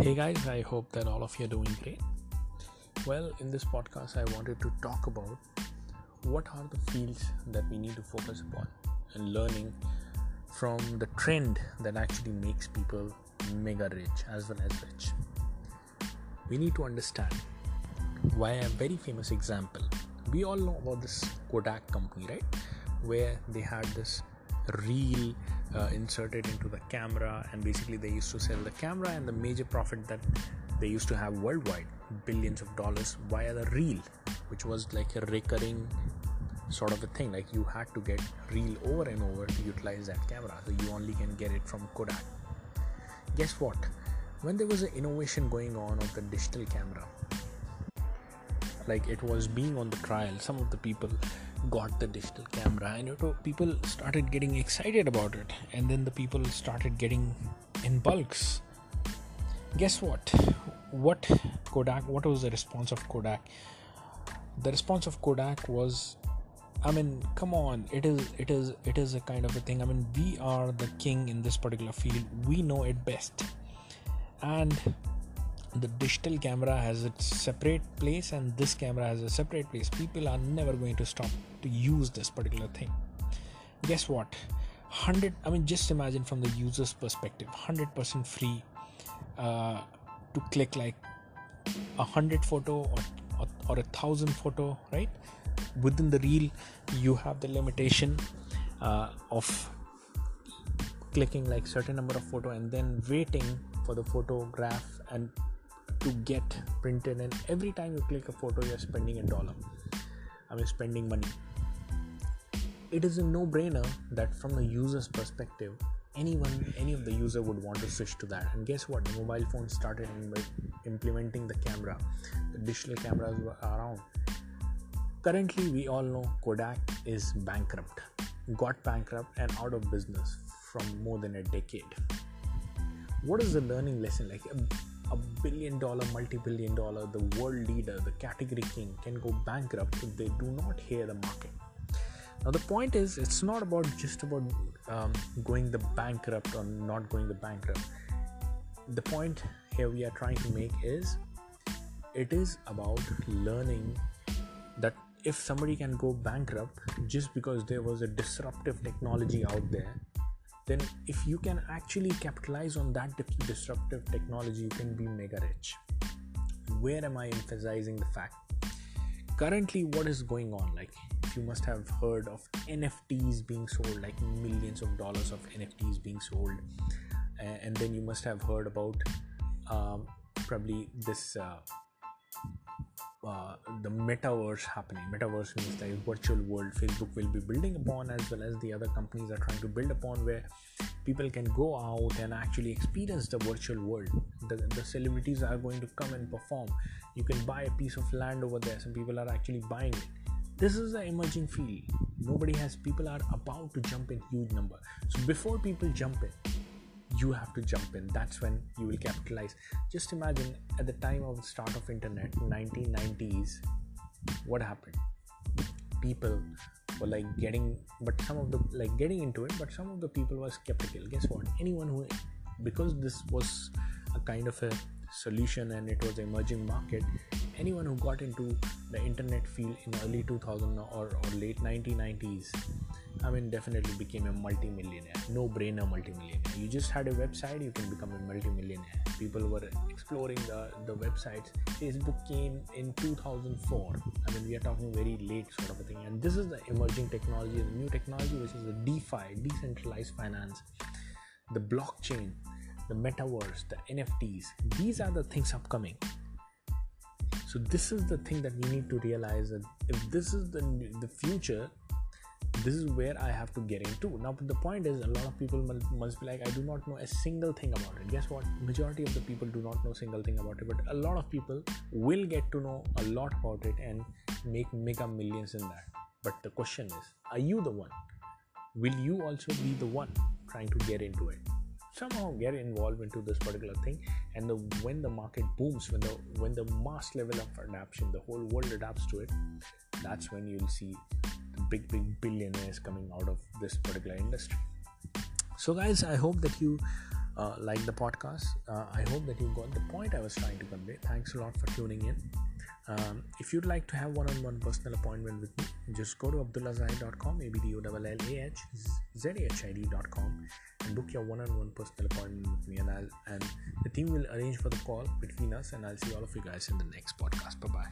Hey guys, I hope that all of you are doing great. Well, in this podcast, I wanted to talk about what are the fields that we need to focus upon and learning from the trend that actually makes people mega rich as well as rich. We need to understand why a very famous example. We all know about this Kodak company, right? Where they had this reel uh, inserted into the camera and basically they used to sell the camera and the major profit that they used to have worldwide billions of dollars via the reel which was like a recurring sort of a thing. Like you had to get reel over and over to utilize that camera so you only can get it from kodak. Guess what? When there was an innovation going on of the digital camera like it was being on the trial some of the people got the digital camera and it, people started getting excited about it. And then the people started getting in bulks. Guess what? What kodak what was the response of kodak? The response of kodak was i mean come on it is it is it is a kind of a thing. I mean we are the king in this particular field. We know it best. And the digital camera has its separate place and this camera has a separate place. People are never going to stop to use this particular thing. Guess what? 100 i mean just imagine from the user's perspective 100% free uh, to click like a hundred photo or, or, or a thousand photo right? Within the reel you have the limitation uh, of clicking like certain number of photo and then waiting for the photograph and to get printed and every time you click a photo you're spending a dollar. I mean spending money. It is a no-brainer that from the user's perspective anyone any of the user would want to switch to that. And guess what? The mobile phone started implementing the camera. The digital cameras were around. Currently we all know kodak is bankrupt. Got bankrupt and out of business from more than a decade. What is the learning lesson? Like a billion dollar, multi billion dollar, the world leader, the category king can go bankrupt if they do not hear the market. Now, the point is, it's not about just about um, going the bankrupt or not going the bankrupt. The point here we are trying to make is it is about learning that if somebody can go bankrupt just because there was a disruptive technology out there then if you can actually capitalize on that disruptive technology you can be mega rich. Where am i emphasizing the fact? Currently what is going on? Like you must have heard of nfts being sold like millions of dollars of nfts being sold. And then you must have heard about um, probably this uh, uh, the metaverse happening. Metaverse means like virtual world Facebook will be building upon, as well as the other companies are trying to build upon, where people can go out and actually experience the virtual world. The, the celebrities are going to come and perform. You can buy a piece of land over there. Some people are actually buying it. This is an emerging field. Nobody has. People are about to jump in huge number. So before people jump in, you have to jump in. That's when you will capitalize. Just imagine at the time of the start of internet 1990s what happened? People were like getting but some of the like getting into it but some of the people were skeptical. Guess what? Anyone who because this was a kind of a solution and it was an emerging market anyone who got into the internet field in early 2000 or, or late 1990s I mean, definitely became a multi-millionaire. No-brainer multi-millionaire. You just had a website, you can become a multi-millionaire. People were exploring the, the websites. Facebook came in 2004. I mean, we are talking very late sort of a thing. And this is the emerging technology, the new technology, which is the DeFi, decentralized finance, the blockchain, the metaverse, the NFTs. These are the things upcoming. So this is the thing that we need to realize that if this is the the future, this is where I have to get into. Now, the point is, a lot of people must be like, I do not know a single thing about it. Guess what? Majority of the people do not know single thing about it, but a lot of people will get to know a lot about it and make mega millions in that. But the question is, are you the one? Will you also be the one trying to get into it? Somehow get involved into this particular thing, and the, when the market booms, when the when the mass level of adaptation, the whole world adapts to it, that's when you'll see the big big billionaires coming out of this particular industry so guys i hope that you uh, like the podcast. Uh, I hope that you got the point I was trying to convey. Thanks a lot for tuning in. Um, if you'd like to have one-on-one personal appointment with me, just go to abdullahzahid.com, abdullah-zahid.com and book your one-on-one personal appointment with me and I'll and the team will arrange for the call between us and I'll see all of you guys in the next podcast. Bye-bye.